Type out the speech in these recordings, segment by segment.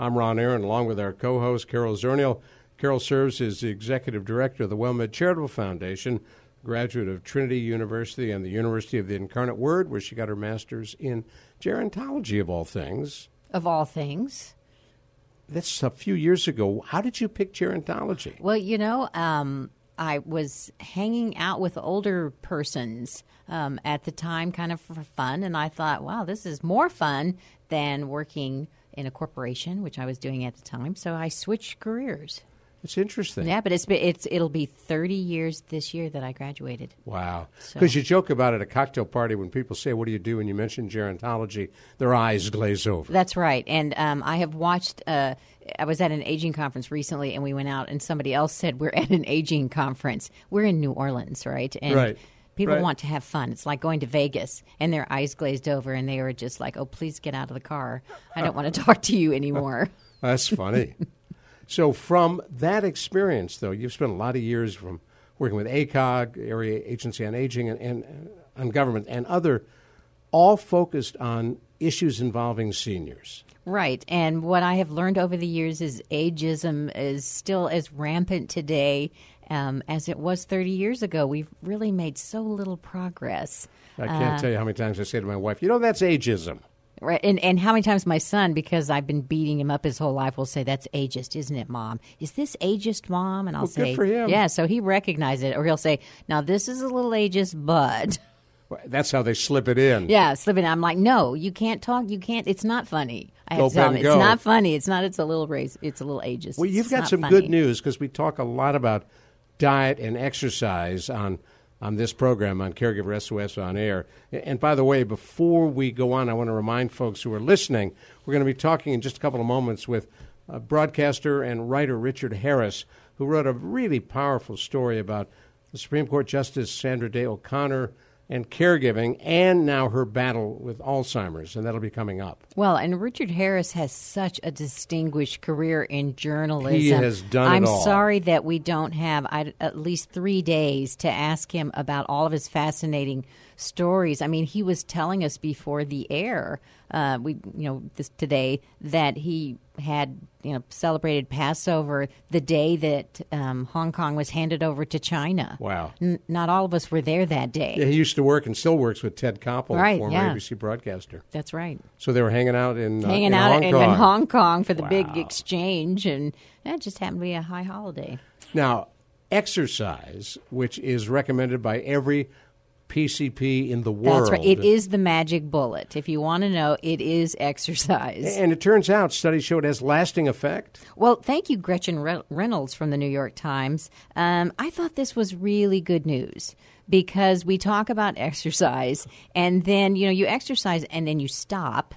I'm Ron Aaron, along with our co-host Carol Zernial. Carol serves as the executive director of the WellMed Charitable Foundation, graduate of Trinity University and the University of the Incarnate Word, where she got her master's in gerontology, of all things. Of all things. That's a few years ago. How did you pick gerontology? Well, you know, um, I was hanging out with older persons um, at the time, kind of for fun, and I thought, wow, this is more fun than working in a corporation, which I was doing at the time. So I switched careers. It's interesting. Yeah, but it's it's it'll be 30 years this year that I graduated. Wow. So- Because you joke about at a cocktail party when people say, What do you do? and you mention gerontology, their eyes glaze over. That's right. And um, I have watched. Uh, I was at an aging conference recently, and we went out, and somebody else said, "We're at an aging conference. We're in New Orleans, right?" And Right. People Right. want to have fun. It's like going to Vegas, and their eyes glazed over, and they were just like, "Oh, please get out of the car. I don't want to talk to you anymore." That's funny. so, from that experience, though, you've spent a lot of years from working with ACOG, Area Agency on Aging, and, and uh, on government, and other, all focused on issues involving seniors. Right. And what I have learned over the years is ageism is still as rampant today um, as it was 30 years ago. We've really made so little progress. I can't tell you how many times I say to my wife, "You know, that's ageism." Right, and and how many times my son, because I've been beating him up his whole life, will say, "That's ageist, isn't it, mom? Is this ageist, mom?" And I'll Well, say. "Yeah." So he recognizes it, or he'll say, "Now this is a little ageist, but Well, That's how they slip it in. yeah, slipping." I'm like, "No, you can't talk. You can't. It's not funny." I have Go, to tell Ben, "It's not funny. It's not. It's a little race. It's a little ageist." Well, you've It's got some funny. good news because we talk a lot about diet and exercise on on this program on Caregiver SOS on air. And by the way, before we go on, I want to remind folks who are listening, we're going to be talking in just a couple of moments with uh, broadcaster and writer Richard Harris, who wrote a really powerful story about the Supreme Court Justice Sandra Day O'Connor and caregiving, and now her battle with Alzheimer's, and that'll be coming up. Well, and Richard Harris has such a distinguished career in journalism. He has done it I'm sorry that we don't have at least three days to ask him about all of his fascinating stories. I mean, he was telling us before the air, uh, we you know this today that he had you know celebrated Passover the day that um, Hong Kong was handed over to China. Wow. N- not all of us were there that day. Yeah, he used to work and still works with Ted Koppel, Right, former yeah. ABC broadcaster. That's right. So they were hanging out in uh, hanging in out Hong in, Kong. in Hong Kong for the Wow. big exchange, and that just happened to be a high holiday. Now, exercise, which is recommended by every PCP in the world. That's right. It is the magic bullet. If you want to know, it is exercise. And it turns out studies show it has lasting effect. Well, thank you, Gretchen Re- Reynolds from the New York Times. Um, I thought this was really good news because we talk about exercise, and then you know you exercise, and then you stop,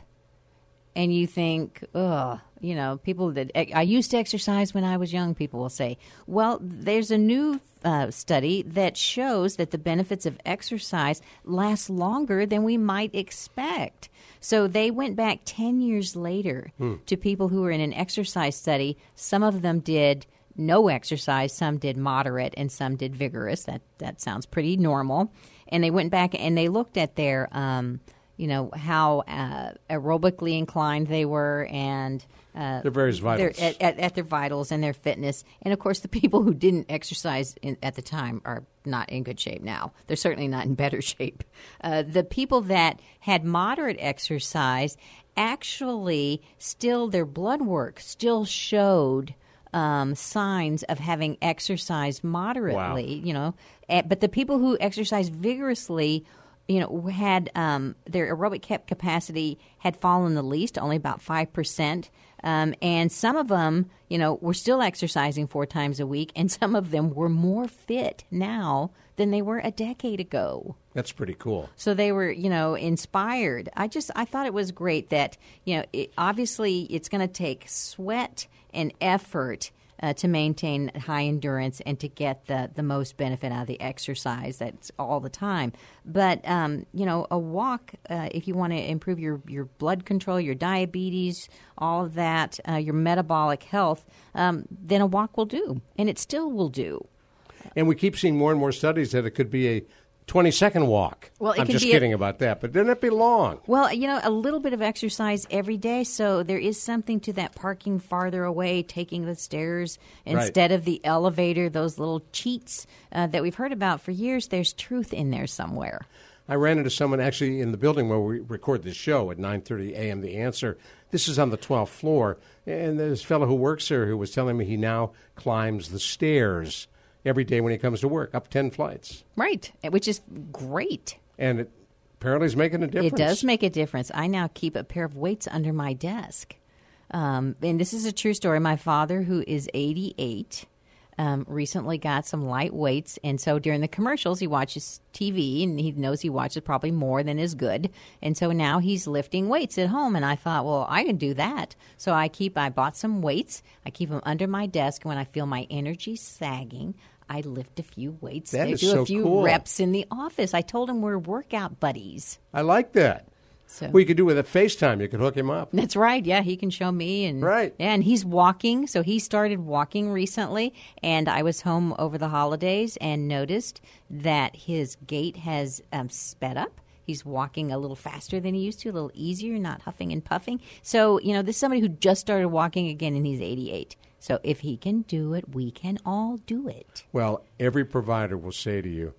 and you think, ugh, you know, people that I used to exercise when I was young. People will say, well, there's a new uh, study that shows that the benefits of exercise last longer than we might expect. So they went back 10 years later to people who were in an exercise study. Some of them did no exercise, some did moderate, and some did vigorous. That, that sounds pretty normal. And they went back and they looked at their. Um, you know how uh, aerobically inclined they were and uh, Their various vitals. their- at, at, at their vitals and their fitness. And of course, the people who didn't exercise in, at the time are not in good shape now. They're certainly not in better shape. Uh, the people that had moderate exercise actually still their blood work still showed um, signs of having exercised moderately. You know, Eh, but the people who exercised vigorously you know, had um, their aerobic cap- capacity had fallen the least, only about five percent, um, and some of them, you know, were still exercising four times a week, and some of them were more fit now than they were a decade ago. That's pretty cool. So they were, you know, inspired. I just I thought it was great that you know, it, obviously it's going to take sweat and effort. Uh, to maintain high endurance and to get the, the most benefit out of the exercise that's all the time. But, um, you know, a walk, uh, if you want to improve your, your blood control, your diabetes, all of that, uh, your metabolic health, um, then a walk will do. And it still will do. And we keep seeing more and more studies that it could be a 20 second walk. Well, I'm just be a- kidding about that, but didn't it be long? Well, you know, a little bit of exercise every day. So there is something to that parking farther away, taking the stairs instead of the elevator, those little cheats uh, that we've heard about for years. There's truth in there somewhere. I ran into someone actually in the building where we record this show at 9:30 a.m. The answer. This is on the 12th floor, and this fellow who works here who was telling me he now climbs the stairs every day when he comes to work, up 10 flights, Right, which is great. and it apparently is making a difference. It does make a difference. I now keep a pair of weights under my desk. Um, and this is a true story. My father, who is 88, um, recently got some light weights. And so during the commercials, he watches TV and he knows he watches probably more than is good. And so now he's lifting weights at home. And I thought, well, I can do that. So I keep, I bought some weights. I keep them under my desk. When I feel my energy sagging, I lift a few weights. That I do so a few cool. reps in the office. I told him we're workout buddies. I like that. So Well, you could do it with a FaceTime. You could hook him up. that's right. Yeah, he can show me and Right. Yeah, and he's walking. So he started walking recently, and I was home over the holidays and noticed that his gait has um, sped up. He's walking a little faster than he used to, a little easier, not huffing and puffing. So you know, this is somebody who just started walking again, and he's 88. So if he can do it, we can all do it. Well, every provider will say to you,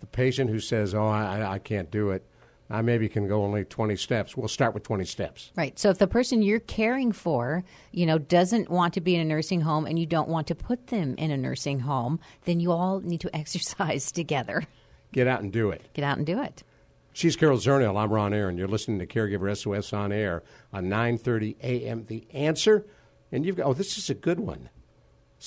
the patient who says, "Oh, I- I can't do it," I maybe can go only 20 steps. We'll start with 20 steps. Right. So if the person you're caring for, you know, doesn't want to be in a nursing home and you don't want to put them in a nursing home, then you all need to exercise together. Get out and do it. Get out and do it. She's Carol Zernial. I'm Ron Aaron. You're listening to Caregiver SOS on air on 9:30 a.m. The answer, and you've got oh, this is a good one.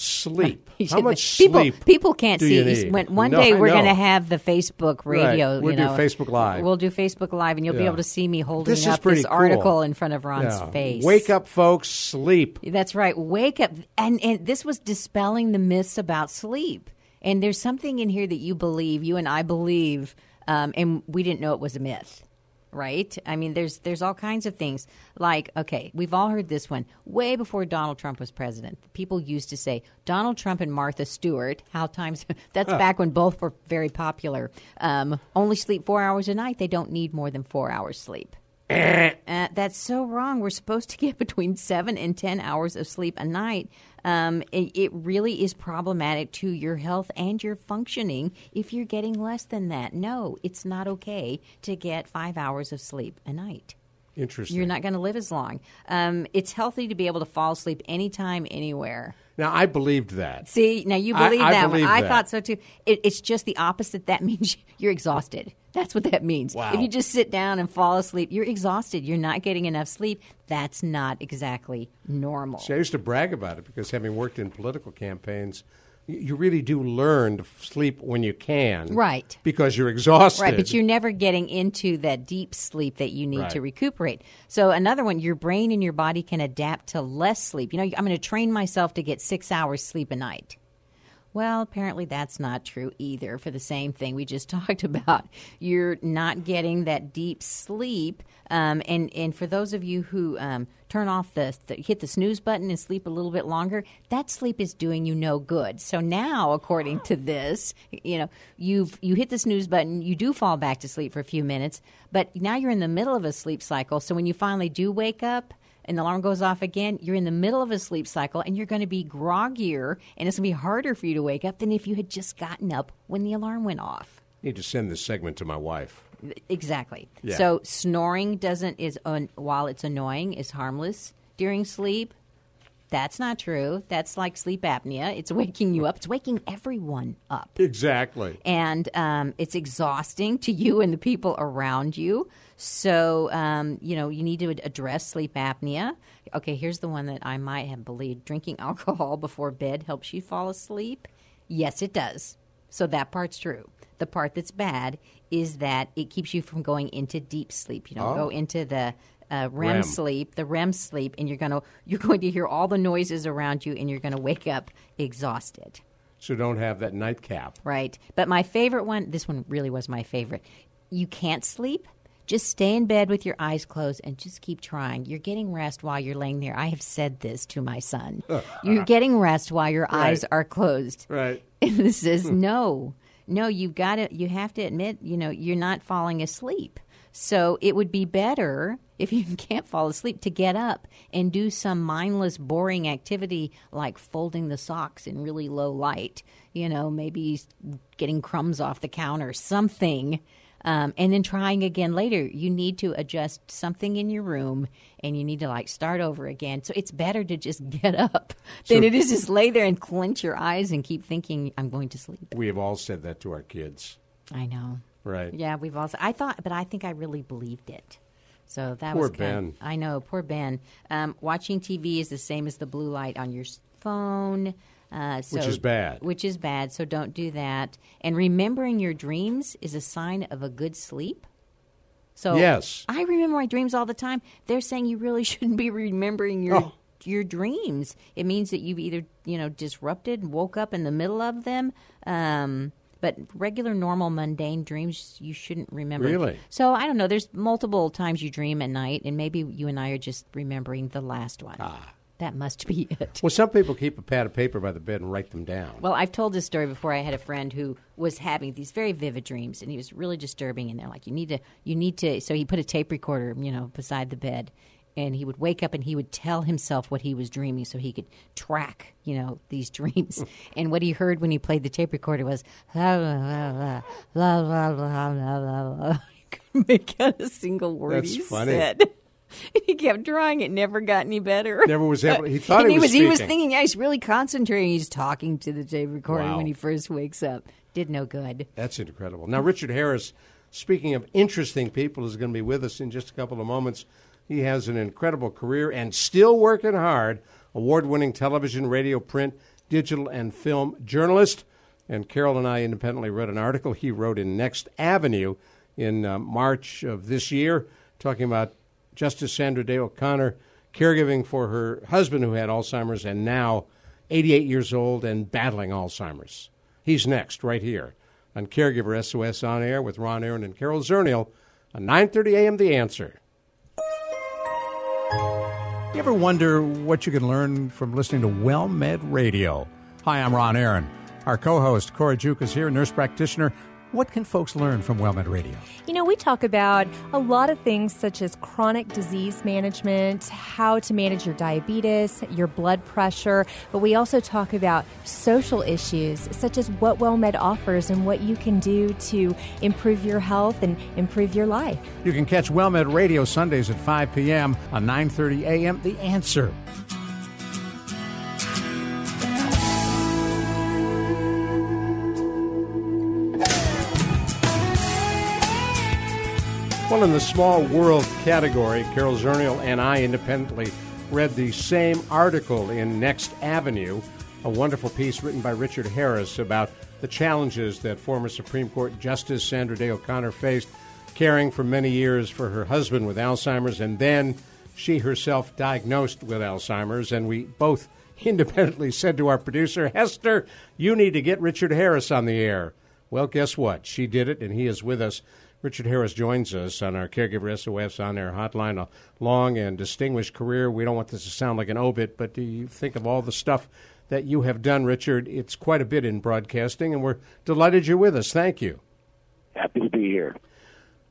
Sleep. How much people, sleep? People can't see. you you need? When, one No, day we're going to have the Facebook radio. Right. We'll you do. Facebook Live. We'll do Facebook Live, and you'll be able to see me holding This up this cool. article in front of Ron's Yeah. face. Wake up, folks. Sleep. That's right. Wake up. And, and this was dispelling the myths about sleep. And there's something in here that you believe, you and I believe, um, and we didn't know it was a myth. Right? I mean, there's there's all kinds of things. Like, okay, we've all heard this one. Way before Donald Trump was president, people used to say Donald Trump and Martha Stewart. How times? That's back when both were very popular. Um, only sleep four hours a night. They don't need more than four hours sleep. Uh, that's so wrong. We're supposed to get between seven and ten hours of sleep a night. Um, it, it really is problematic to your health and your functioning if you're getting less than that. No, it's not okay to get five hours of sleep a night. Interesting. You're not going to live as long. Um, it's healthy to be able to fall asleep anytime, anywhere. now I believed that. See, now you believe I that. I thought so too. It, it's just the opposite. That means you're exhausted. That's what that means. Wow. If you just sit down and fall asleep, you're exhausted. You're not getting enough sleep. That's not exactly normal. See, I used to brag about it because having worked in political campaigns, you really do learn to sleep when you can. Right. Because you're exhausted. Right, but you're never getting into that deep sleep that you need to recuperate. So another one, your brain and your body can adapt to less sleep. You know, I'm going to train myself to get six hours sleep a night. Well, apparently that's not true either for the same thing we just talked about. You're not getting that deep sleep. Um, and, and for those of you who um, turn off the, the hit the snooze button and sleep a little bit longer, that sleep is doing you no good. So now, according to this, you know, you've you hit the snooze button, you do fall back to sleep for a few minutes, but now you're in the middle of a sleep cycle. So when you finally do wake up, and the alarm goes off again, you're in the middle of a sleep cycle and you're going to be groggier and it's going to be harder for you to wake up than if you had just gotten up when the alarm went off. I need to send this segment to my wife. Exactly. Yeah. So snoring doesn't is un, while it's annoying is harmless during sleep. That's not true. That's like sleep apnea. It's waking you up. It's waking everyone up. Exactly. And um, it's exhausting to you and the people around you. So, um, you know, you need to address sleep apnea. Okay, here's the one that I might have believed drinking alcohol before bed helps you fall asleep. Yes, it does. So that part's true. The part that's bad is that it keeps you from going into deep sleep. You don't go into the uh, REM, REM. sleep, the REM sleep, and you're gonna you're going to hear all the noises around you, and you're going to wake up exhausted. So don't have that nightcap. Right. But my favorite one, this one really was my favorite. You can't sleep. Just stay in bed with your eyes closed and just keep trying. You're getting rest while you're laying there. I have said this to my son. You're getting rest while your eyes are closed. Right. And this is no, no. You've got to. You have to admit. You know, you're not falling asleep. So it would be better if you can't fall asleep to get up and do some mindless, boring activity like folding the socks in really low light. You know, maybe getting crumbs off the counter, something. Um, and then trying again later. You need to adjust something in your room and you need to like start over again. So it's better to just get up than it is just lay there and clench your eyes and keep thinking, I'm going to sleep. We have all said that to our kids. I know. Right. Yeah, we've also. I thought, but I think I really believed it. So that Poor was kind Ben. I know, poor Ben. Um, watching TV is the same as the blue light on your phone. Uh, so, Which is bad. Which is bad. So don't do that. And remembering your dreams is a sign of a good sleep. So Yes. I remember my dreams all the time. They're saying you really shouldn't be remembering your Oh. your dreams. It means that you've either you know disrupted, woke up in the middle of them. Um, but regular, normal, mundane dreams you shouldn't remember. Really? So I don't know. There's multiple times you dream at night, and maybe you and I are just remembering the last one. Ah. That must be it. Well, some people keep a pad of paper by the bed and write them down. Well, I've told this story before. I had a friend who was having these very vivid dreams, and he was really disturbing. And they're like, "You need to, you need to." So he put a tape recorder, you know, beside the bed, and he would wake up and he would tell himself what he was dreaming, so he could track, you know, these dreams. and what he heard when he played the tape recorder was la la la la la la la la la. He couldn't make out a single word That's he funny. said. he kept trying; it never got any better. Never was able. He thought and he was he was thinking, yeah, he's really concentrating. He's talking to the tape recorder Wow. when he first wakes up. Did no good. That's incredible. Now, Richard Harris, speaking of interesting people, is going to be with us in just a couple of moments. He has an incredible career and still working hard. Award winning television, radio, print, digital, and film journalist. And Carol and I independently read an article he wrote in Next Avenue in uh, March of this year, talking about Justice Sandra Day O'Connor caregiving for her husband who had Alzheimer's and now 88 years old and battling Alzheimer's. He's next, right here on Caregiver SOS On Air with Ron Aaron and Carol Zernial on 9:30 a.m. The Answer. You ever wonder what you can learn from listening to WellMed Radio? Hi, I'm Ron Aaron. Our co host, Cora Juke, is here, nurse practitioner. What can folks learn from WellMed Radio? You know, we talk about a lot of things such as chronic disease management, how to manage your diabetes, your blood pressure, but we also talk about social issues such as what WellMed offers and what you can do to improve your health and improve your life. You can catch WellMed Radio Sundays at 5 p.m. on 9:30 a.m. The Answer. Well, in the small world category, Carol Zernial and I independently read the same article in Next Avenue, a wonderful piece written by Richard Harris about the challenges that former Supreme Court Justice Sandra Day O'Connor faced caring for many years for her husband with Alzheimer's, and then she herself diagnosed with Alzheimer's. And we both independently said to our producer, Hester, you need to get Richard Harris on the air. Well, guess what? She did it, and he is with us. Richard Harris joins us on our Caregiver SOS on air hotline. A long and distinguished career. We don't want this to sound like an obit, but do you think of all the stuff that you have done, Richard? It's quite a bit in broadcasting, and we're delighted you're with us. Thank you. Happy to be here.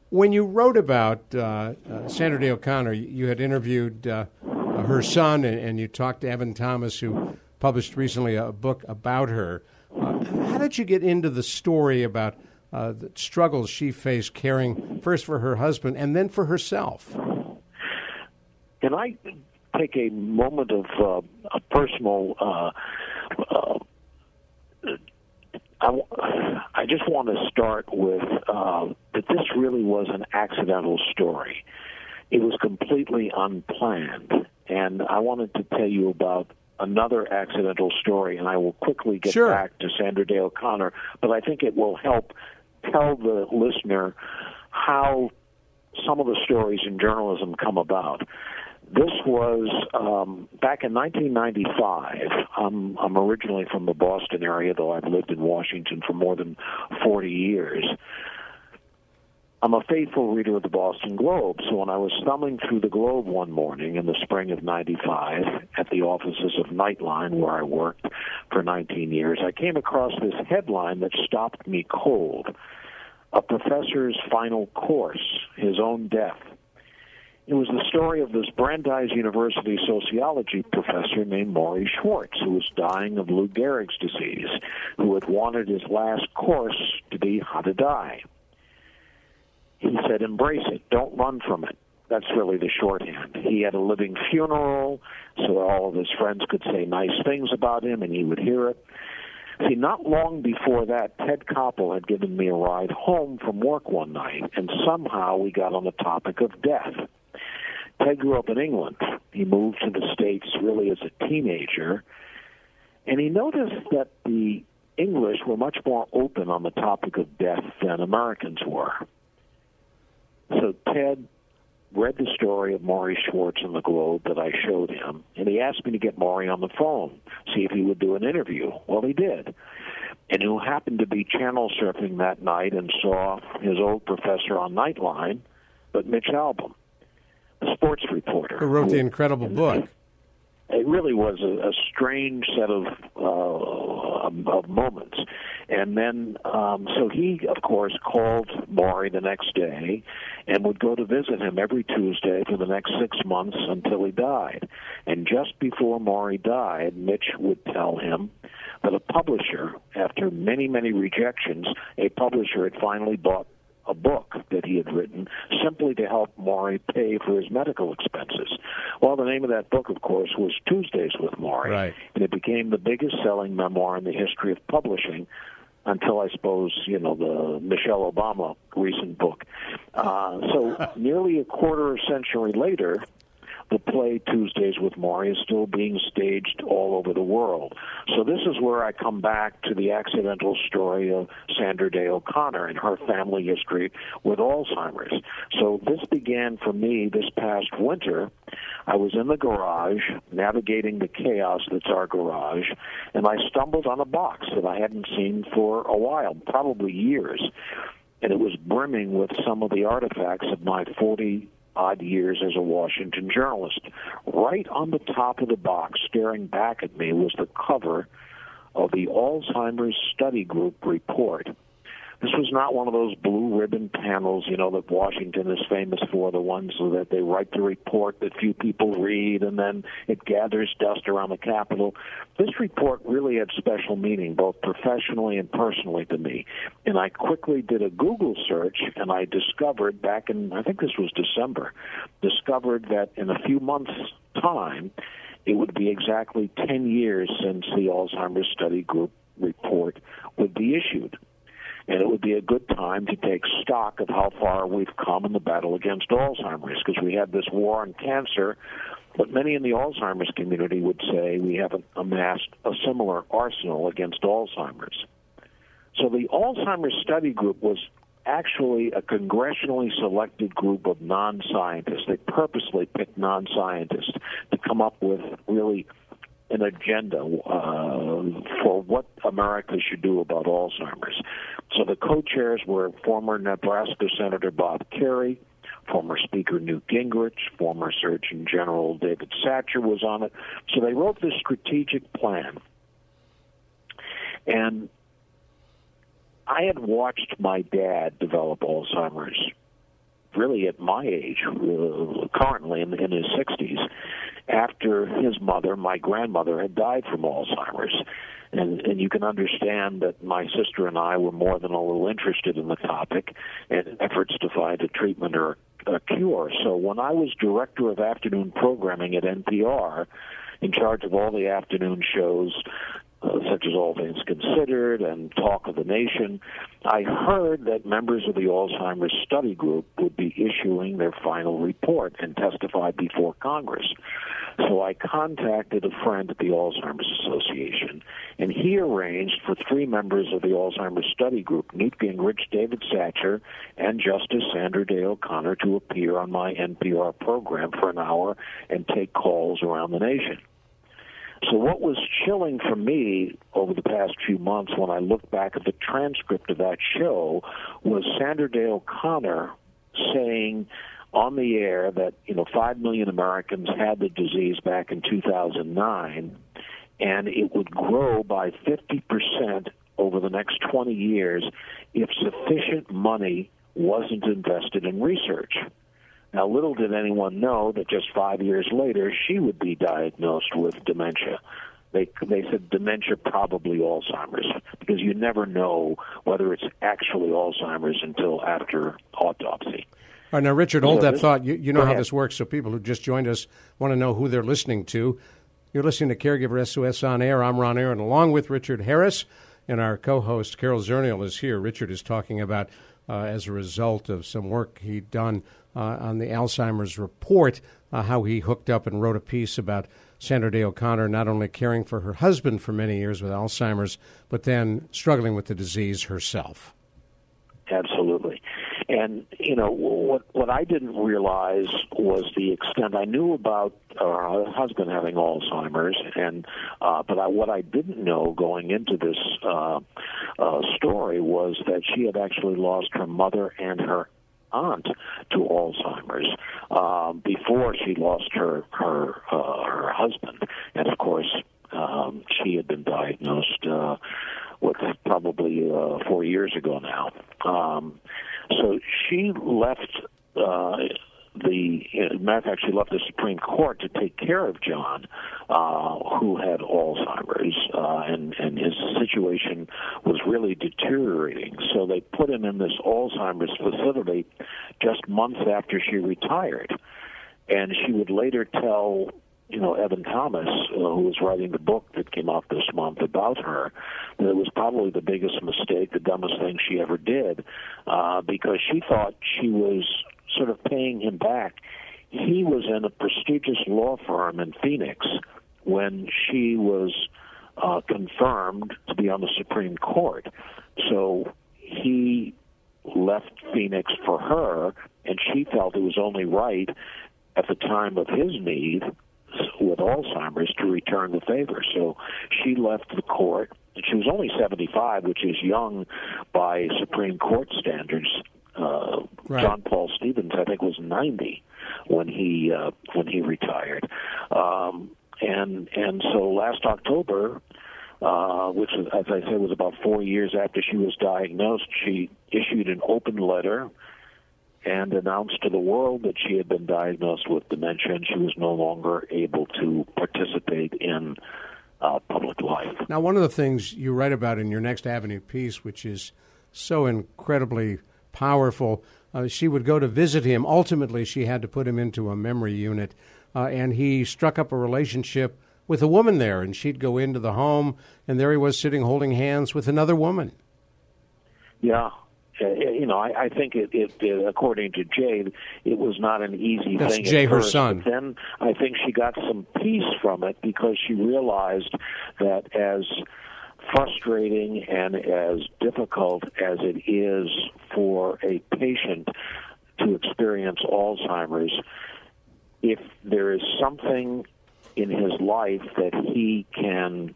When you wrote about uh, uh, Sandra Day O'Connor, you had interviewed uh, her son, and, and, you talked to Evan Thomas, who published recently a book about her. Uh, how did you get into the story about uh, the struggles she faced caring first for her husband and then for herself? Can I take a moment of uh, a personal? Uh, uh, I, I just want to start with uh, that this really was an accidental story. It was completely unplanned, and I wanted to tell you about another accidental story, and I will quickly get sure. back to Sandra Day O'Connor, but I think it will help tell the listener how some of the stories in journalism come about. This was um, back in 1995. I'm, I'm originally from the Boston area, though I've lived in Washington for more than 40 years. I'm a faithful reader of the Boston Globe, so when I was thumbing through the Globe one morning in the spring of 95 at the offices of Nightline, where I worked for 19 years, I came across this headline that stopped me cold. A professor's final course, his own death. It was the story of this Brandeis University sociology professor named Morrie Schwartz, who was dying of Lou Gehrig's disease, who had wanted his last course to be how to die he said, embrace it. Don't run from it. That's really the shorthand. He had a living funeral, so all of his friends could say nice things about him, and he would hear it. See, not long before that, Ted Koppel had given me a ride home from work one night, and somehow we got on the topic of death. Ted grew up in England. He moved to the States really as a teenager, and he noticed that the English were much more open on the topic of death than Americans were. So Ted read the story of Morrie Schwartz in the Globe that I showed him, and he asked me to get Morrie on the phone, see if he would do an interview. Well, he did. And who happened to be channel surfing that night and saw his old professor on Nightline, but Mitch Albom, a sports reporter. Who wrote the incredible book. It really was a, a strange set of, uh, of moments. And then, um, so he, of course, called Morrie the next day and would go to visit him every Tuesday for the next six months until he died. And just before Morrie died, Mitch would tell him that a publisher, after many, many rejections, a publisher had finally bought a book that he had written simply to help Morrie pay for his medical expenses. Well, the name of that book, of course, was Tuesdays with Morrie, right. and it became the biggest selling memoir in the history of publishing until I suppose you know the Michelle Obama recent book. Uh, so nearly a quarter of a century later, the play Tuesdays with Morrie is still being staged all over the world. So this is where I come back to the accidental story of Sandra Day O'Connor and her family history with Alzheimer's. So this began for me this past winter. I was in the garage navigating the chaos that's our garage, and I stumbled on a box that I hadn't seen for a while, probably years and it was brimming with some of the artifacts of my 40 odd years as a Washington journalist. Right on the top of the box, staring back at me, was the cover of the Alzheimer's Study Group report. This was not one of those blue ribbon panels, you know, that Washington is famous for, the ones that they write the report that few people read and then it gathers dust around the Capitol. This report really had special meaning, both professionally and personally to me. And I quickly did a Google search and I discovered back in, I think this was December, discovered that in a few months' time, it would be exactly 10 years since the Alzheimer's Study Group report would be issued and it would be a good time to take stock of how far we've come in the battle against Alzheimer's because we had this war on cancer. But many in the Alzheimer's community would say we haven't amassed a similar arsenal against Alzheimer's. So the Alzheimer's Study Group was actually a congressionally selected group of non scientists. They purposely picked non scientists to come up with really an agenda uh, for what America should do about Alzheimer's. So the co-chairs were former Nebraska Senator Bob Kerrey, former Speaker Newt Gingrich, former Surgeon General David Satcher was on it. So they wrote this strategic plan. And I had watched my dad develop Alzheimer's really at my age, uh, currently in, in his 60s, after his mother, my grandmother, had died from Alzheimer's. And, and you can understand that my sister and I were more than a little interested in the topic and efforts to find a treatment or a cure. So when I was director of afternoon programming at NPR, in charge of all the afternoon shows, uh, such as All Things Considered and Talk of the Nation, I heard that members of the Alzheimer's Study Group would be issuing their final report and testify before Congress. So I contacted a friend at the Alzheimer's Association, and he arranged for three members of the Alzheimer's Study Group, Newt Gingrich, David Satcher, and Justice Sandra Day O'Connor, to appear on my NPR program for an hour and take calls around the nation. So, what was chilling for me over the past few months when I looked back at the transcript of that show was Sandra Day O'Connor saying on the air that you know five million Americans had the disease back in 2009, and it would grow by 50 percent over the next 20 years if sufficient money wasn't invested in research. Now, little did anyone know that just five years later, she would be diagnosed with dementia. They they said dementia, probably Alzheimer's, because you never know whether it's actually Alzheimer's until after autopsy. All right, now, Richard, hold that thought. You, you know how ahead. this works, so people who just joined us want to know who they're listening to. You're listening to Caregiver SOS on air. I'm Ron Aaron, along with Richard Harris, and our co-host Carol Zernial is here. Richard is talking about, uh, as a result of some work he'd done uh, on the Alzheimer's report, uh, how he hooked up and wrote a piece about Sandra Day O'Connor not only caring for her husband for many years with Alzheimer's, but then struggling with the disease herself. Absolutely. And you know what? What I didn't realize was the extent. I knew about her husband having Alzheimer's, and uh, but I, what I didn't know going into this uh, uh, story was that she had actually lost her mother and her aunt to Alzheimer's um, before she lost her her uh, her husband, and of course um, she had been diagnosed. Uh, what probably uh, four years ago now. Um, so she left uh, the a matter of fact, she left the Supreme Court to take care of John, uh, who had Alzheimer's, uh, and and his situation was really deteriorating. So they put him in this Alzheimer's facility just months after she retired, and she would later tell you know, Evan Thomas, uh, who was writing the book that came out this month about her, that it was probably the biggest mistake, the dumbest thing she ever did, uh, because she thought she was sort of paying him back. He was in a prestigious law firm in Phoenix when she was uh, confirmed to be on the Supreme Court. So he left Phoenix for her, and she felt it was only right at the time of his need with Alzheimer's to return the favor. So she left the court, she was only 75, which is young by Supreme Court standards. Uh, Right. John Paul Stevens, I think, was 90 when he uh, when he retired, um, and and so last October, uh, which as I said was about four years after she was diagnosed, she issued an open letter and announced to the world that she had been diagnosed with dementia and she was no longer able to participate in uh, public life. Now, one of the things you write about in your Next Avenue piece, which is so incredibly powerful, uh, she would go to visit him. Ultimately, she had to put him into a memory unit, uh, and he struck up a relationship with a woman there, and she'd go into the home, and there he was sitting holding hands with another woman. Yeah. Uh, you know, I, I think it, it, it, according to Jay, it was not an easy That's thing. Jay, at her son. But then I think she got some peace from it because she realized that as frustrating and as difficult as it is for a patient to experience Alzheimer's, if there is something in his life that he can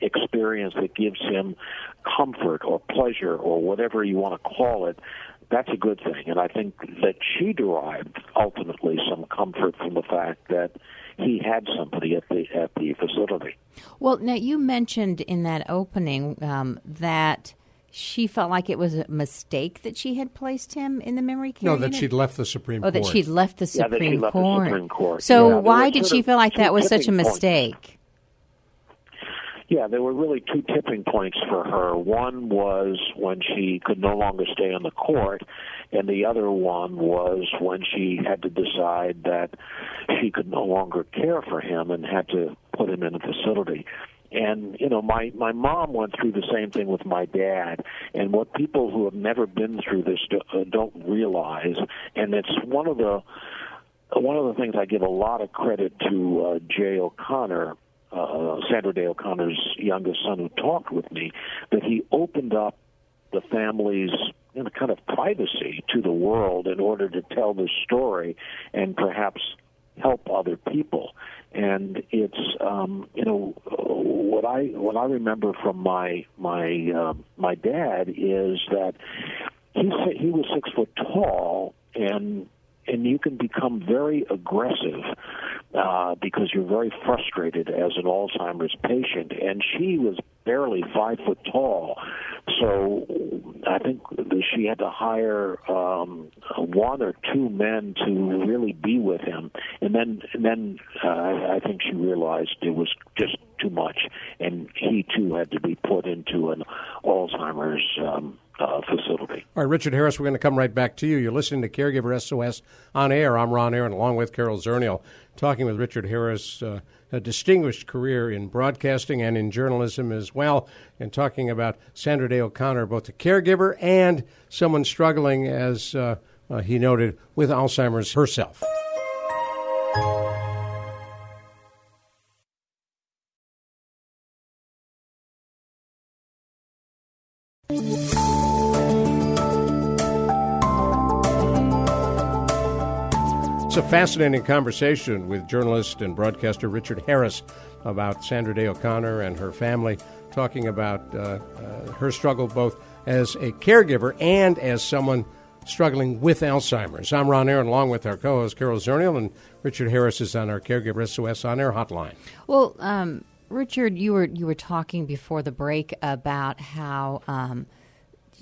experience that gives him comfort or pleasure or whatever you want to call it, that's a good thing. And I think that she derived ultimately some comfort from the fact that he had somebody at the at the facility. Well, now you mentioned in that opening um, that she felt like it was a mistake that she had placed him in the memory care. No, that unit? she'd left the Supreme Oh, Court. that she'd left the Yeah, that she Supreme left the Court. Supreme Court. So Yeah, why did she feel like that was such a mistake? points. Yeah, there were really two tipping points for her. One was when she could no longer stay on the court, and the other one was when she had to decide that she could no longer care for him and had to put him in a facility. And you know, my my mom went through the same thing with my dad. And what people who have never been through this uh, don't realize, and it's one of the one of the things I give a lot of credit to uh, Jay O'Connor, uh, Sandra Day O'Connor's youngest son, who talked with me, that he opened up the family's you know, kind of privacy to the world in order to tell the story and perhaps help other people. And it's um, you know what I what I remember from my my uh, my dad is that he he was six foot tall and and you can become very aggressive uh, because you're very frustrated as an Alzheimer's patient. And she was barely five foot tall, so I think she had to hire um, one or two men to really be with him. And then, and then uh, I think she realized it was just too much, and he too had to be put into an Alzheimer's. Um, uh, facility. All right, Richard Harris, we're going to come right back to you. You're listening to Caregiver SOS on air. I'm Ron Aaron, along with Carol Zernial, talking with Richard Harris, uh, a distinguished career in broadcasting and in journalism as well, and talking about Sandra Day O'Connor, both a caregiver and someone struggling, as uh, uh, he noted, with Alzheimer's herself. Fascinating conversation with journalist and broadcaster Richard Harris about Sandra Day O'Connor and her family, talking about uh, uh, her struggle both as a caregiver and as someone struggling with Alzheimer's. I'm Ron Aaron, along with our co host Carol Zernial, and Richard Harris is on our Caregiver SOS on air hotline. Well, um, Richard, you were you were talking before the break about how um,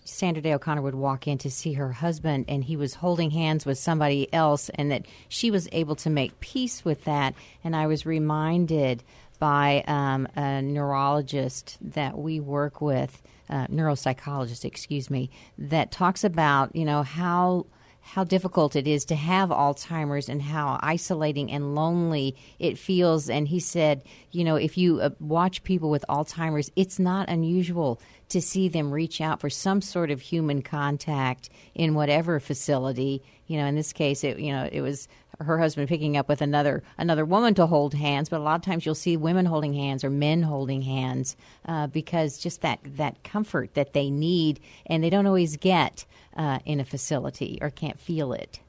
Sandra Day O'Connor would walk in to see her husband, and he was holding hands with somebody else, and that she was able to make peace with that. And I was reminded by um, a neurologist that we work with, uh, neuropsychologist, excuse me, that talks about you know how how difficult it is to have Alzheimer's and how isolating and lonely it feels. And he said, you know, if you uh, watch people with Alzheimer's, it's not unusual to see them reach out for some sort of human contact in whatever facility. You know, in this case, it you know it was her husband picking up with another another woman to hold hands, but a lot of times you'll see women holding hands or men holding hands uh, because just that that comfort that they need and they don't always get uh, in a facility or can't feel it.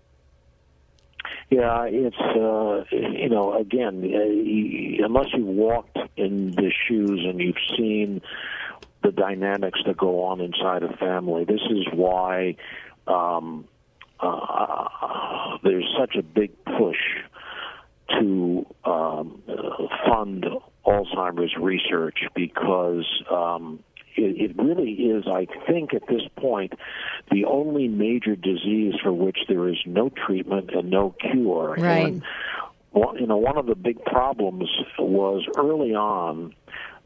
Yeah, it's uh, you know again, uh, unless you've walked in the shoes and you've seen the dynamics that go on inside a family, this is why um, uh, there's such a big push to um, uh, fund Alzheimer's research because um, it, it really is, I think, at this point, the only major disease for which there is no treatment and no cure. Right. And, well, you know, one of the big problems was early on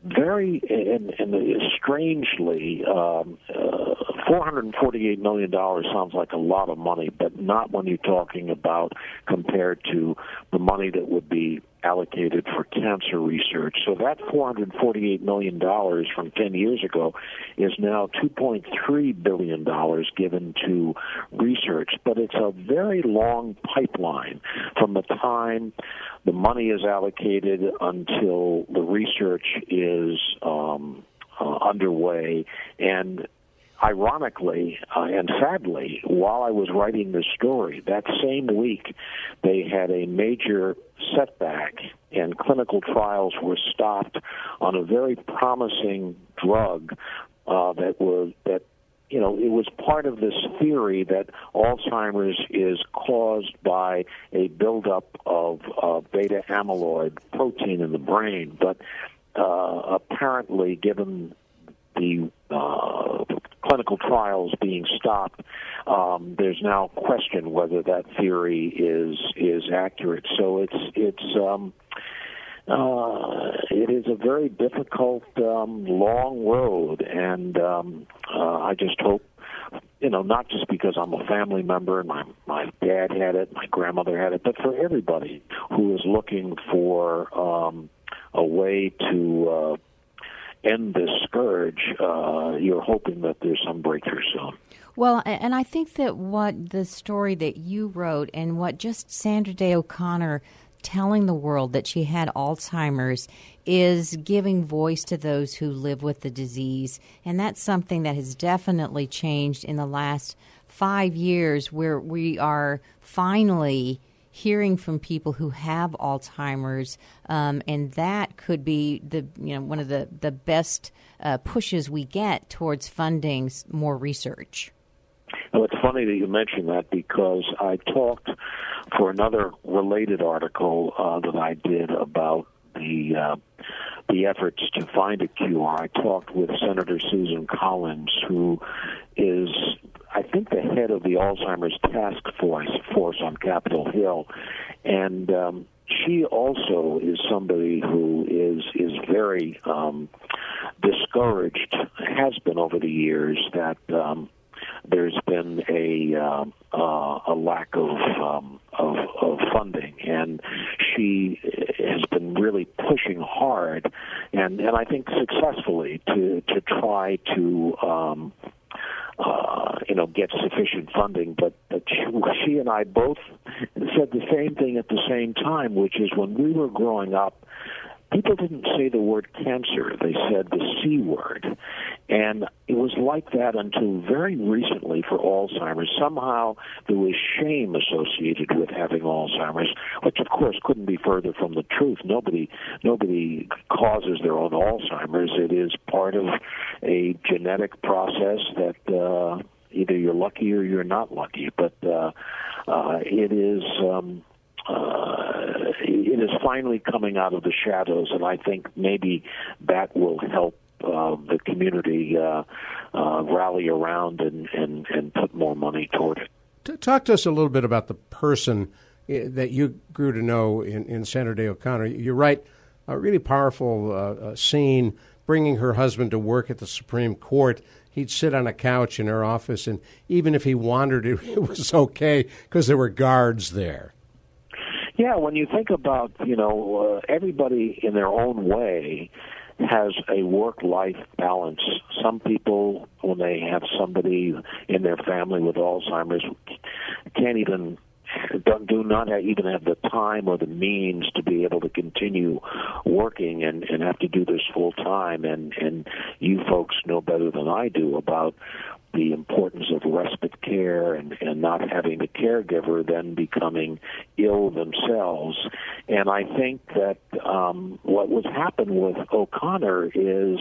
very and, and strangely, um, uh, four hundred forty-eight million dollars sounds like a lot of money, but not when you're talking about compared to the money that would be allocated for cancer research. So that four hundred forty-eight million dollars from ten years ago is now two point three billion dollars given to research, but it's a very long pipeline from the time the money is allocated until the research is um, uh, underway, and ironically uh, and sadly, while I was writing this story, that same week, they had a major setback and clinical trials were stopped on a very promising drug uh, that was that you know, it was part of this theory that Alzheimer's is caused by a buildup of uh, beta amyloid protein in the brain. But uh, apparently, given the uh, clinical trials being stopped, um, there's now question whether that theory is is accurate. So it's it's um, uh, it is a very difficult, um, long road, and um, uh, I just hope, you know, not just because I'm a family member and my my dad had it, my grandmother had it, but for everybody who is looking for um, a way to uh, end this scourge, uh, you're hoping that there's some breakthrough soon. Well, and I think that what the story that you wrote and what just Sandra Day O'Connor telling the world that she had Alzheimer's is giving voice to those who live with the disease. And that's something that has definitely changed in the last five years, where we are finally hearing from people who have Alzheimer's, um, and that could be the you know one of the the best uh, pushes we get towards funding more research. Well, it's funny that you mention that because I talked for another related article uh, that I did about the uh, the efforts to find a cure. I talked with Senator Susan Collins, who is I think the head of the Alzheimer's task force force on Capitol Hill, and um, she also is somebody who is is very um, discouraged, has been over the years that um, there's been a uh, uh, a lack of, um, of of funding, and she has been really pushing hard, and and I think successfully to to try to. Um, uh, you know, get sufficient funding. But, but she, she and I both said the same thing at the same time, which is when we were growing up, people didn't say the word cancer, they said the C word. And it was like that until very recently for Alzheimer's. Somehow there was shame associated with having Alzheimer's, which of course couldn't be further from the truth. Nobody nobody causes their own Alzheimer's. It is part of a genetic process that uh either you're lucky or you're not lucky. But uh uh it is um uh, it is finally coming out of the shadows, and I think maybe that will help uh, the community uh, uh, rally around and, and, and put more money toward it. Talk to us a little bit about the person eh, that you grew to know in, in Day O'Connor. You write a really powerful uh, scene bringing her husband to work at the Supreme Court. He'd sit on a couch in her office, and even if he wandered, it was okay because there were guards there. Yeah, when you think about, you know, uh, everybody in their own way has a work life balance. Some people, when they have somebody in their family with Alzheimer's, can't even don't, do not even have the time or the means to be able to continue working and, and have to do this full time. And, and you folks know better than I do about the importance of respite care and, and not having the caregiver then becoming ill themselves. And I think that um, what was happened with O'Connor is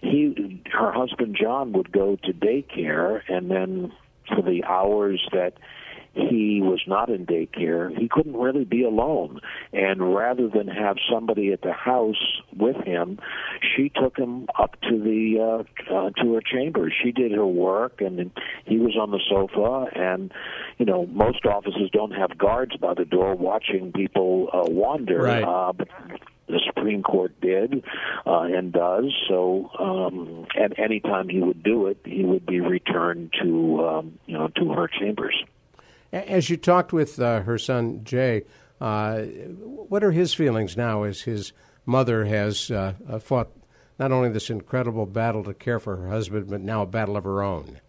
he, her husband John, would go to daycare, and then for the hours that he was not in daycare, he couldn't really be alone. And rather than have somebody at the house with him, she took him up to the uh, uh, to her chamber. She did her work, and he was on the sofa. And you know, most offices don't have guards by the door watching people uh, wander. Right. Uh, but the Supreme Court did uh, and does. So, um, at any time he would do it, he would be returned to um, you know to her chambers. As you talked with uh, her son Jay, uh, what are his feelings now as his mother has uh, uh, fought not only this incredible battle to care for her husband, but now a battle of her own?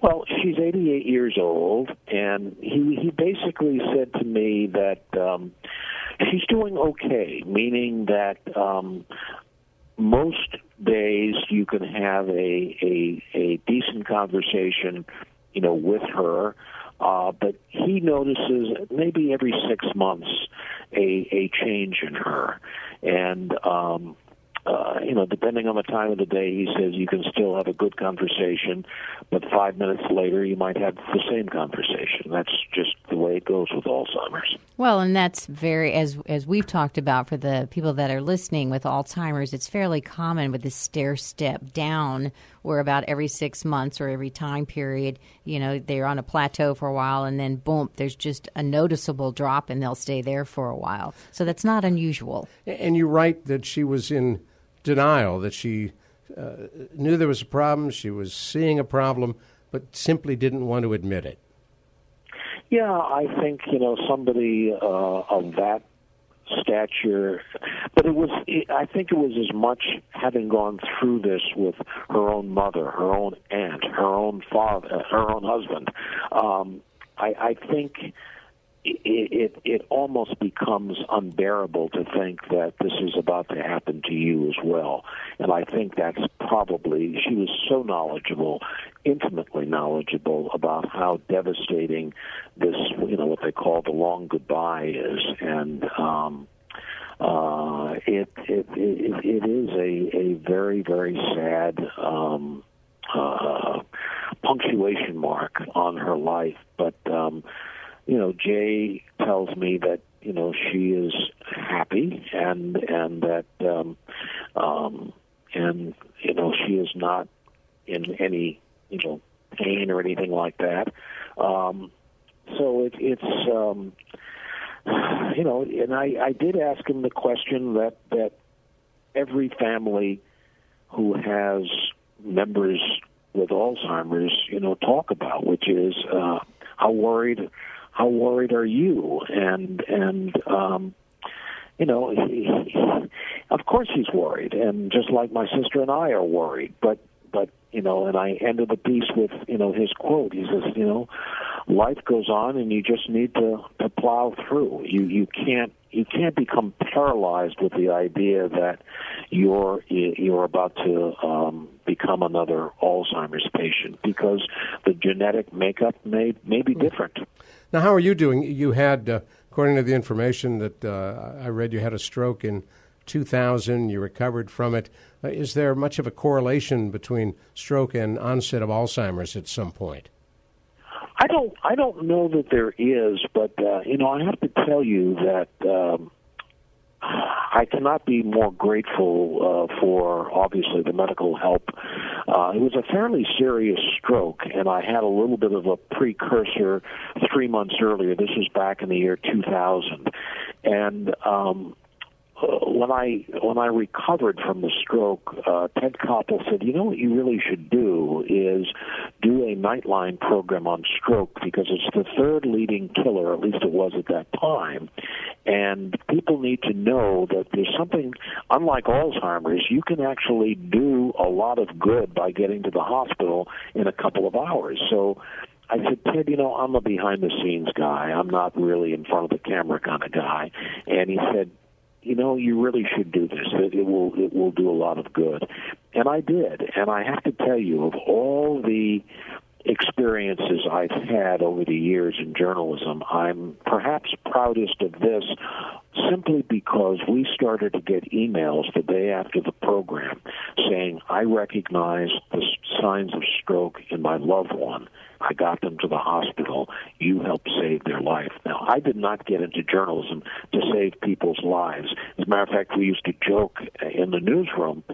Well, she's 88 years old, and he he basically said to me that um, she's doing okay, meaning that um, most days you can have a a, a decent conversation, you know, with her. Uh, but he notices maybe every six months a a change in her, and um, uh, you know, depending on the time of the day, he says you can still have a good conversation, but five minutes later you might have the same conversation. That's just the way it goes with Alzheimer's. Well, and that's very as as we've talked about for the people that are listening with Alzheimer's, it's fairly common with the stair step down where about every 6 months or every time period, you know, they're on a plateau for a while and then boom, there's just a noticeable drop and they'll stay there for a while. So that's not unusual. And you write that she was in denial, that she uh, knew there was a problem, she was seeing a problem, but simply didn't want to admit it. Yeah, I think you know somebody uh, of that stature, but it was. I think it was as much having gone through this with her own mother, her own aunt, her own father, her own husband. Um, I, I think it, it it almost becomes unbearable to think that this is about to happen to you as well. And I think that's probably she was so knowledgeable, intimately knowledgeable about how devastating this you know what they call the long goodbye is, and um, uh, it, it it it is a a very very sad. Um, uh, punctuation mark on her life, but um, you know, Jay tells me that you know she is happy and and that um, um, and you know she is not in any you know pain or anything like that. Um, so it, it's um, you know, and I, I did ask him the question that that every family who has members with Alzheimer's, you know, talk about, which is uh, how worried how worried are you? And and um, you know, he, he, of course he's worried, and just like my sister and I are worried. But but you know, and I ended the piece with you know his quote. He says, you know, life goes on, and you just need to to plow through. You you can't you can't become paralyzed with the idea that you're you're about to um, become another Alzheimer's patient because the genetic makeup may may be different. Now, how are you doing? You had, uh, according to the information that uh, I read, you had a stroke in 2000. You recovered from it. Uh, is there much of a correlation between stroke and onset of Alzheimer's at some point? I don't. I don't know that there is, but uh, you know, I have to tell you that um, I cannot be more grateful uh, for obviously the medical help. Uh, it was a fairly serious stroke, and I had a little bit of a precursor three months earlier. This was back in the year 2000, and um, when I when I recovered from the stroke, uh, Ted Koppel said, "You know what you really should do is do a Nightline program on stroke because it's the third leading killer, at least it was at that time, and people need to know that there's something unlike Alzheimer's. You can actually do a lot of good by getting to the hospital in a couple of hours. So." I said, Ted, you know, I'm a behind the scenes guy. I'm not really in front of the camera kind of guy. And he said, you know, you really should do this. It, will it will do a lot of good. And I did. And I have to tell you, of all the experiences I've had over the years in journalism, I'm perhaps proudest of this simply because we started to get emails the day after the program saying, I recognize the signs of stroke in my loved one I got them to the hospital. You helped save their life. Now, I did not get into journalism to save people's lives. As a matter of fact, we used to joke in the newsroom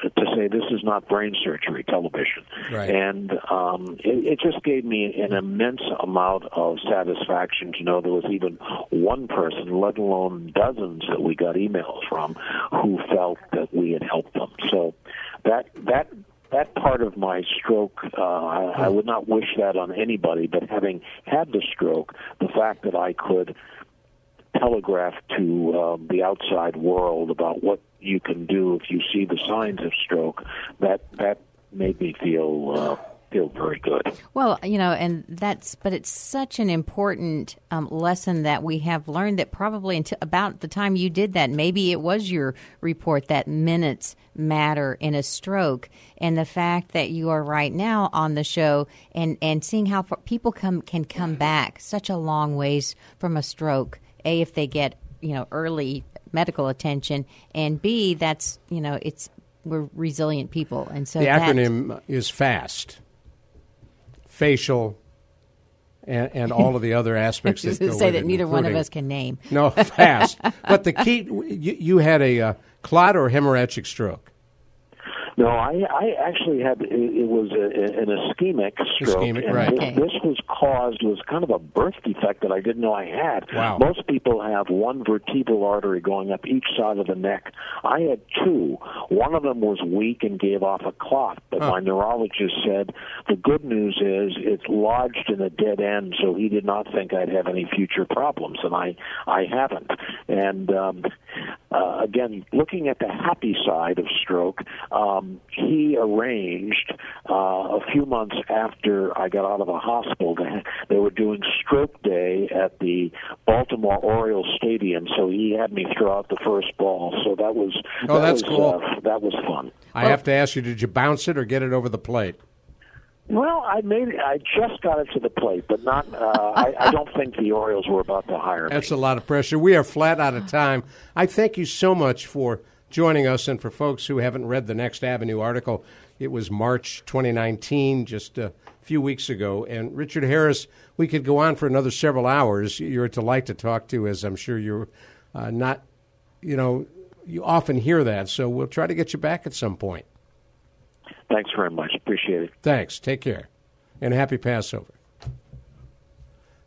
to say this is not brain surgery television. Right. And um, it, it just gave me an immense amount of satisfaction to know there was even one person, let alone dozens that we got emails from, who felt that we had helped them. So that that that part of my stroke, uh, I, I would not wish that on anybody. But having had the stroke, the fact that I could telegraph to um, the outside world about what you can do if you see the signs of stroke, that that made me feel uh, feel very good. Well, you know, and that's, but it's such an important um, lesson that we have learned that probably until about the time you did that, maybe it was your report that minutes matter in a stroke, and the fact that you are right now on the show and and seeing how far people come can come back such a long ways from a stroke. A, if they get you know early medical attention, and B, that's you know it's we're resilient people, and so the acronym is FAST facial and, and all of the other aspects that to go say that it, neither one of us can name. No, fast. but the key, you, you had a uh, clot or hemorrhagic stroke. No, I, I actually had it, it was a, an ischemic stroke, Ischemic, and right. this, Okay. this was caused was kind of a birth defect that I didn't know I had. Wow. Most people have one vertebral artery going up each side of the neck. I had two. One of them was weak and gave off a clot, but my neurologist said the good news is it's lodged in a dead end, so he did not think I'd have any future problems, and I I haven't. And um, uh, again, looking at the happy side of stroke, um, he arranged uh, a few months after I got out of the hospital. To, they were doing Stroke Day at the Baltimore Orioles Stadium, so he had me throw out the first ball. So that was Oh, that that's was, cool. Uh, that was fun. I have to ask you, did you bounce it or get it over the plate? Well, I made it. I just got it to the plate, but not. Uh, I, I don't think the Orioles were about to hire me. That's a lot of pressure. We are flat out of time. I thank you so much for joining us. And for folks who haven't read the Next Avenue article, it was March 2019, just a few weeks ago. And Richard Harris, we could go on for another several hours. You're a delight to talk to, as I'm sure you're uh, not, you know, you often hear that. So we'll try to get you back at some point. Thanks very much. Appreciate it. Thanks. Take care. And happy Passover.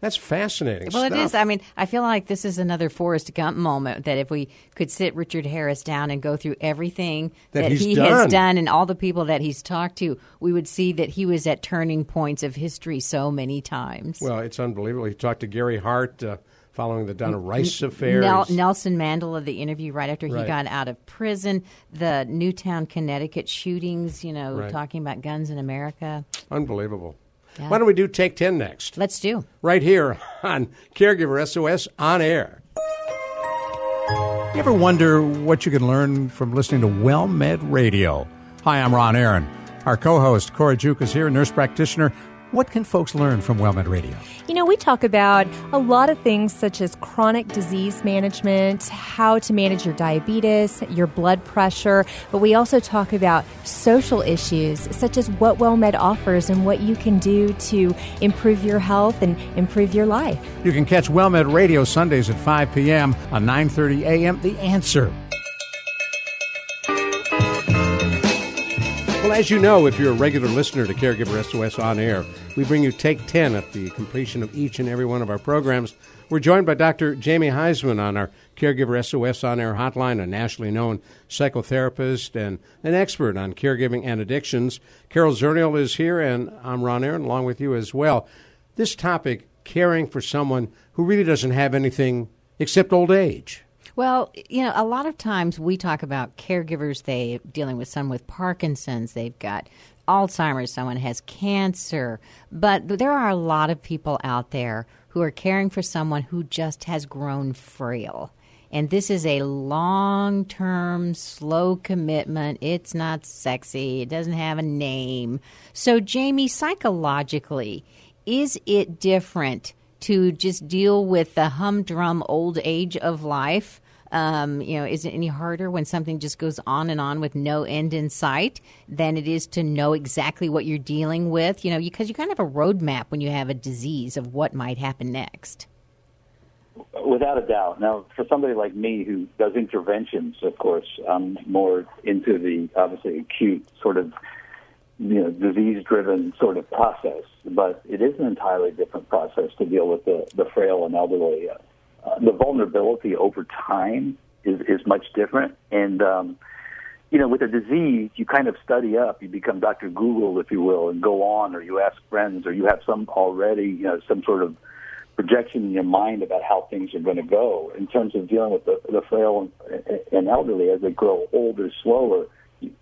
That's fascinating. Well, it stuff. is. I mean, I feel like this is another Forrest Gump moment that if we could sit Richard Harris down and go through everything That that, he done. has done and all the people that he's talked to, we would see that he was at turning points of history so many times. Well, it's unbelievable. He talked to Gary Hart uh, following the Donna Rice affair. Nelson Mandela, the interview right after he Right. got out of prison, the Newtown, Connecticut shootings, you know, Right. talking about guns in America. Unbelievable. Yeah. Why don't we do Take 10 next? Let's do. Right here on Caregiver SOS on air. You ever wonder what you can learn from listening to WellMed Radio? Hi, I'm Ron Aaron. Our co host, Cora Juke, is here, nurse practitioner. What can folks learn from WellMed Radio? You know, we talk about a lot of things such as chronic disease management, how to manage your diabetes, your blood pressure, but we also talk about social issues such as what WellMed offers and what you can do to improve your health and improve your life. You can catch WellMed Radio Sundays at 5 p.m. on 9:30 a.m. The Answer. As you know, if you're a regular listener to Caregiver SOS on air, we bring you Take 10 at the completion of each and every one of our programs. We're joined by Dr. Jamie Huysman on our Caregiver SOS on air hotline, a nationally known psychotherapist and an expert on caregiving and addictions. Carol Zernial is here, and I'm Ron Aaron, along with you as well. This topic, caring for someone who really doesn't have anything except old age. Well, you know, a lot of times we talk about caregivers. They dealing with someone with Parkinson's. They've got Alzheimer's. Someone has cancer. But there are a lot of people out there who are caring for someone who just has grown frail. And this is a long term, slow commitment. It's not sexy. It doesn't have a name. So, Jamie, psychologically, is it different to just deal with the humdrum old age of life? Um, you know, is it any harder when something just goes on and on with no end in sight than it is to know exactly what you're dealing with? You know, because you kind of have a roadmap when you have a disease of what might happen next. Without a doubt. Now, for somebody like me who does interventions, of course, I'm more into the obviously acute sort of you know disease-driven sort of process. But it is an entirely different process to deal with the, the frail and elderly. Uh, the vulnerability over time is is much different, and um, you know, with a disease, you kind of study up. You become Dr. Google, if you will, and go on, or you ask friends, or you have some already, you know, some sort of projection in your mind about how things are going to go. In terms of dealing with the, the frail and, and elderly as they grow older, slower,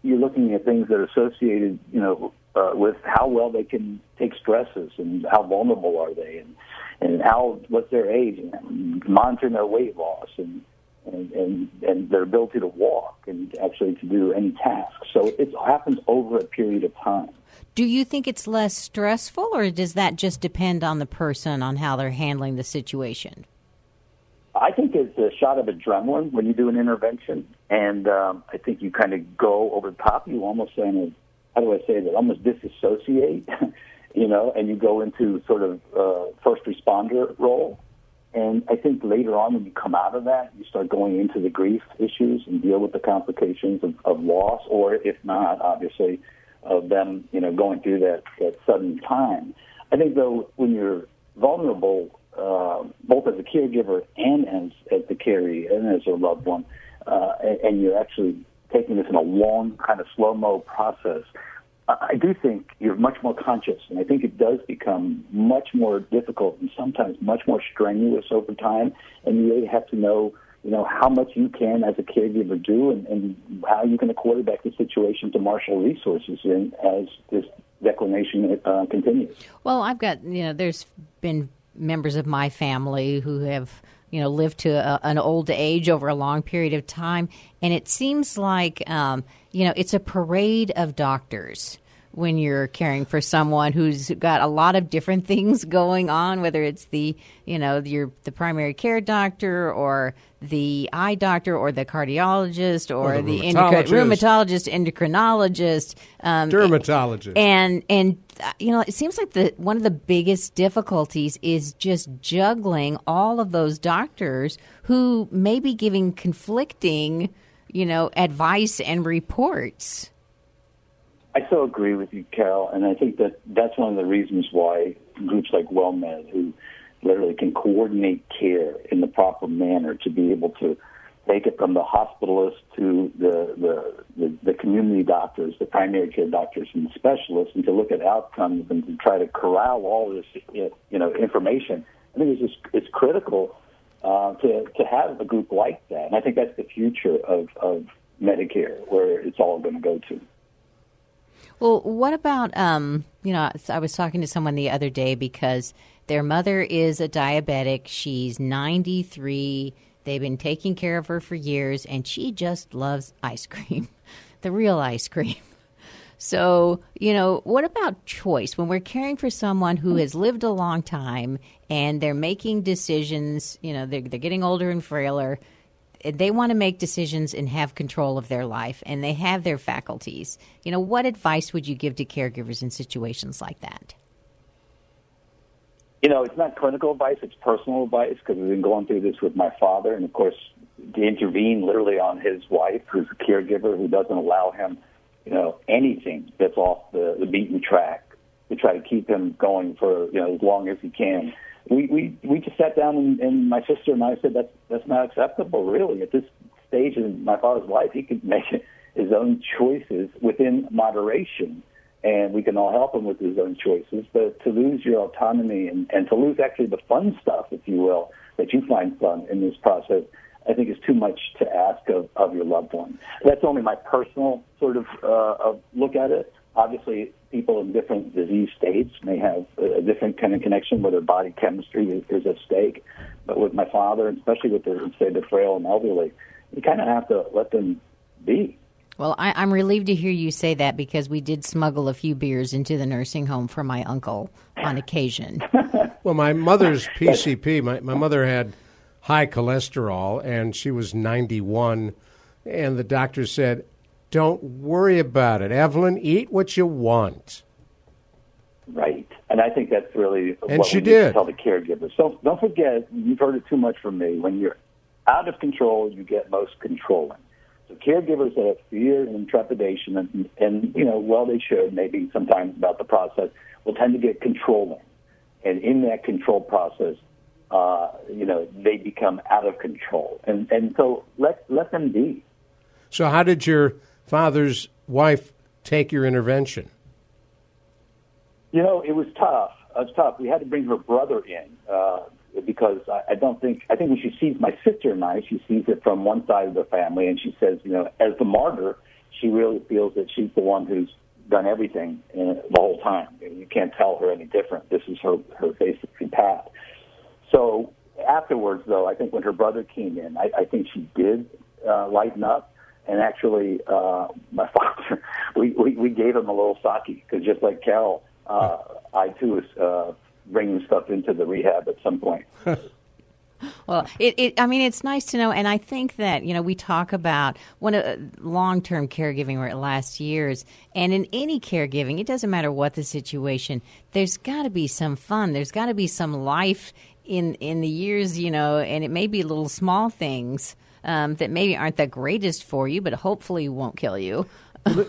you're looking at things that are associated, you know, uh, with how well they can take stresses and how vulnerable are they and and how what's their age and monitoring their weight loss and and, and, and their ability to walk and actually to do any task. So it happens over a period of time. Do you think it's less stressful, or does that just depend on the person on how they're handling the situation? I think it's a shot of adrenaline when you do an intervention, and um, I think you kind of go over the top. You almost of, how do I say that? Almost disassociate, you know, and you go into sort of uh, first responder role. And I think later on, when you come out of that, you start going into the grief issues and deal with the complications of, of loss, or if not, obviously, of them, you know, going through that, that sudden time. I think though, when you're vulnerable, uh, both as a caregiver and as, as the caree and as a loved one, uh, and, and you're actually taking this in a long kind of slow mo process, I do think you're much more conscious, and I think it does become much more difficult and sometimes much more strenuous over time. And you really have to know, you know, how much you can as a caregiver do, and, and how you can quarterback the situation to marshal resources in as this declination uh, continues. Well, I've got, you know, there's been members of my family who have you know live to a, an old age over a long period of time and it seems like um, you know it's a parade of doctors when you're caring for someone who's got a lot of different things going on, whether it's the you know your the primary care doctor or the eye doctor or the cardiologist or, Or the the, rheumatologist. rheumatologist, endocrinologist, um, Dermatologist. and and you know it seems like the one of the biggest difficulties is just juggling all of those doctors who may be giving conflicting you know advice and reports. I so agree with you, Carol, and I think that that's one of the reasons why groups like WellMed, who literally can coordinate care in the proper manner to be able to take it from the hospitalist to the, the, the, the community doctors, the primary care doctors, and the specialists, and to look at outcomes and to try to corral all this, you know, information. I think it's just it's critical uh, to to have a group like that, and I think that's the future of of Medicare, where it's all going to go to. Well, what about um, you know, I was talking to someone the other day because their mother is a diabetic. She's 93. They've been taking care of her for years and she just loves ice cream. the real ice cream. So, you know, what about choice? When we're caring for someone who has lived a long time and they're making decisions, you know, they're, they're getting older and frailer, they want to make decisions and have control of their life and they have their faculties. You know, what advice would you give to caregivers in situations like that? You know, it's not clinical advice, it's personal advice because we've been going through this with my father, and of course, to intervene literally on his wife, who's a caregiver who doesn't allow him, you know, anything that's off the, the beaten track to try to keep him going for, you know, as long as he can. We, we, we just sat down and, and my sister and I said that's, that's not acceptable, really. At this stage in my father's life, he could make his own choices within moderation and we can all help him with his own choices. But to lose your autonomy and, and to lose actually the fun stuff, if you will, that you find fun in this process, I think is too much to ask of, of your loved one. That's only my personal sort of uh, of look at it. Obviously, people in different disease states may have a different kind of connection where their body chemistry is, is at stake. But with my father, especially with the say the frail and elderly, you kind of have to let them be. Well, I, I'm relieved to hear you say that because we did smuggle a few beers into the nursing home for my uncle on occasion. Well, my mother's PCP, my, my mother had high cholesterol and she was 91. And the doctor said, Don't worry about it. Evelyn, eat what you want. Right. And I think that's really And what she we need did. to tell the caregivers. So don't forget, you've heard it too much from me. When you're out of control, you get most controlling. So caregivers that have fear and trepidation, and, and you know, well, they should maybe sometimes about the process, will tend to get controlling. And in that control process, uh, you know, they become out of control. And and so let let them be. So, how did your father's wife take your intervention? You know, it was tough. It was tough. We had to bring her brother in uh, because I, I don't think I think when she sees my sister and I, she sees it from one side of the family, and she says, you know, as the martyr, she really feels that she's the one who's done everything in, the whole time. You can't tell her any different. This is her her basic path. So afterwards, though, I think when her brother came in, I, I think she did uh, lighten up. And actually, uh, my father, we, we, we gave him a little sake because just like Carol, uh, I too was uh, bringing stuff into the rehab at some point. Well, it, it, I mean, it's nice to know, and I think that you know we talk about one of uh, long-term caregiving where it lasts years, and in any caregiving, it doesn't matter what the situation. There's got to be some fun. There's got to be some life in in the years, you know, and it may be little small things um, that maybe aren't the greatest for you, but hopefully won't kill you.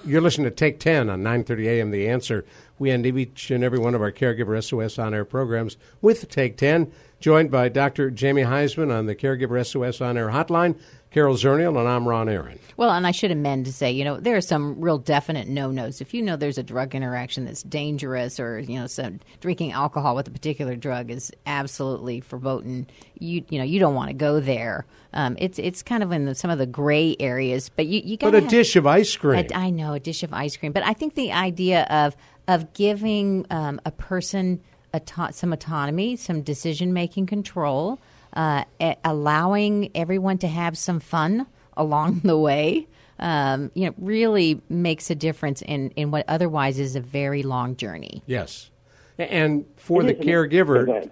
You're listening to Take 10 on 9:30 a.m. The Answer. We end each and every one of our Caregiver SOS on air programs with Take 10, joined by Dr. Jamie Huysman on the Caregiver SOS on air hotline. Carol Zernial, and I'm Ron Aaron. Well, and I should amend to say, you know, there are some real definite no-nos. If you know there's a drug interaction that's dangerous, or you know, some drinking alcohol with a particular drug is absolutely verboten, you you know, you don't want to go there. Um, it's it's kind of in the, some of the gray areas, but you you got. But a dish of ice cream. I know a dish of ice cream, but I think the idea of of giving um, a person auto- some autonomy, some decision making control uh, allowing everyone to have some fun along the way. Um, you know, really makes a difference in, in what otherwise is a very long journey. Yes. And for the caregiver,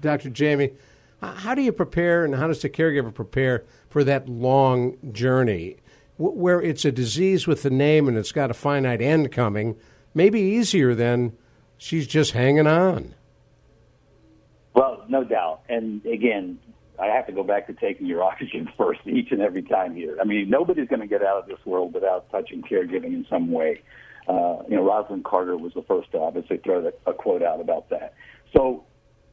Dr. Jamie, how do you prepare and how does the caregiver prepare for that long journey where it's a disease with a name and it's got a finite end coming? Maybe easier than she's just hanging on. Well, no doubt. And again, I have to go back to taking your oxygen first each and every time here. I mean, nobody's going to get out of this world without touching caregiving in some way. Uh, you know, Rosalynn Carter was the first to obviously throw a, a quote out about that. So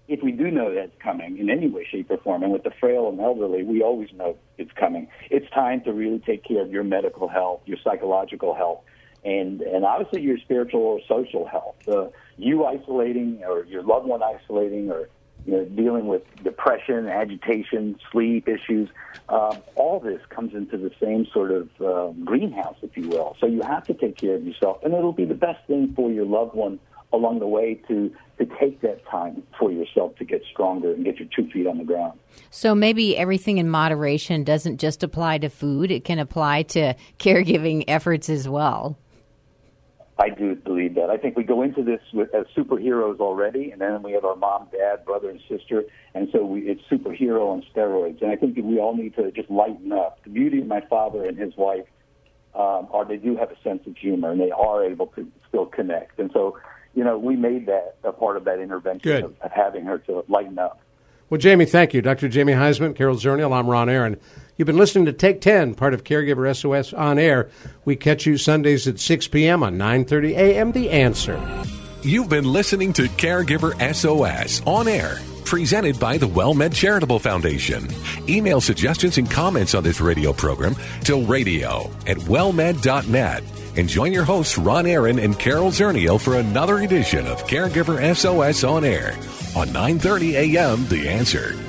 if we do know that's coming in any way, shape, or form, and with the frail and elderly, we always know it's coming. It's time to really take care of your medical health, your psychological health, and and obviously your spiritual or social health. Uh, you isolating, or your loved one isolating, or you know, dealing with depression, agitation, sleep issues. Um, all this comes into the same sort of um, greenhouse, if you will. So you have to take care of yourself, and it'll be the best thing for your loved one along the way to to take that time for yourself to get stronger and get your two feet on the ground. So maybe everything in moderation doesn't just apply to food; it can apply to caregiving efforts as well. I do believe that. I think we go into this with, as superheroes already, and then we have our mom, dad, brother, and sister, and so we, it's superhero on steroids. And I think we all need to just lighten up. The beauty of my father and his wife um, are they do have a sense of humor, and they are able to still connect. And so, you know, we made that a part of that intervention of, of having her to lighten up. Well, Jamie, thank you. Dr. Jamie Huysman, Carol Zernial, I'm Ron Aaron. You've been listening to Take 10, part of Caregiver SOS on air. We catch you Sundays at 6 p.m. on 9:30 a.m. The Answer. You've been listening to Caregiver SOS on air, presented by the WellMed Charitable Foundation. Email suggestions and comments on this radio program to radio at wellmed.net. And join your hosts Ron Aaron and Carol Zernial for another edition of Caregiver SOS on air on 9:30 a.m. The Answer.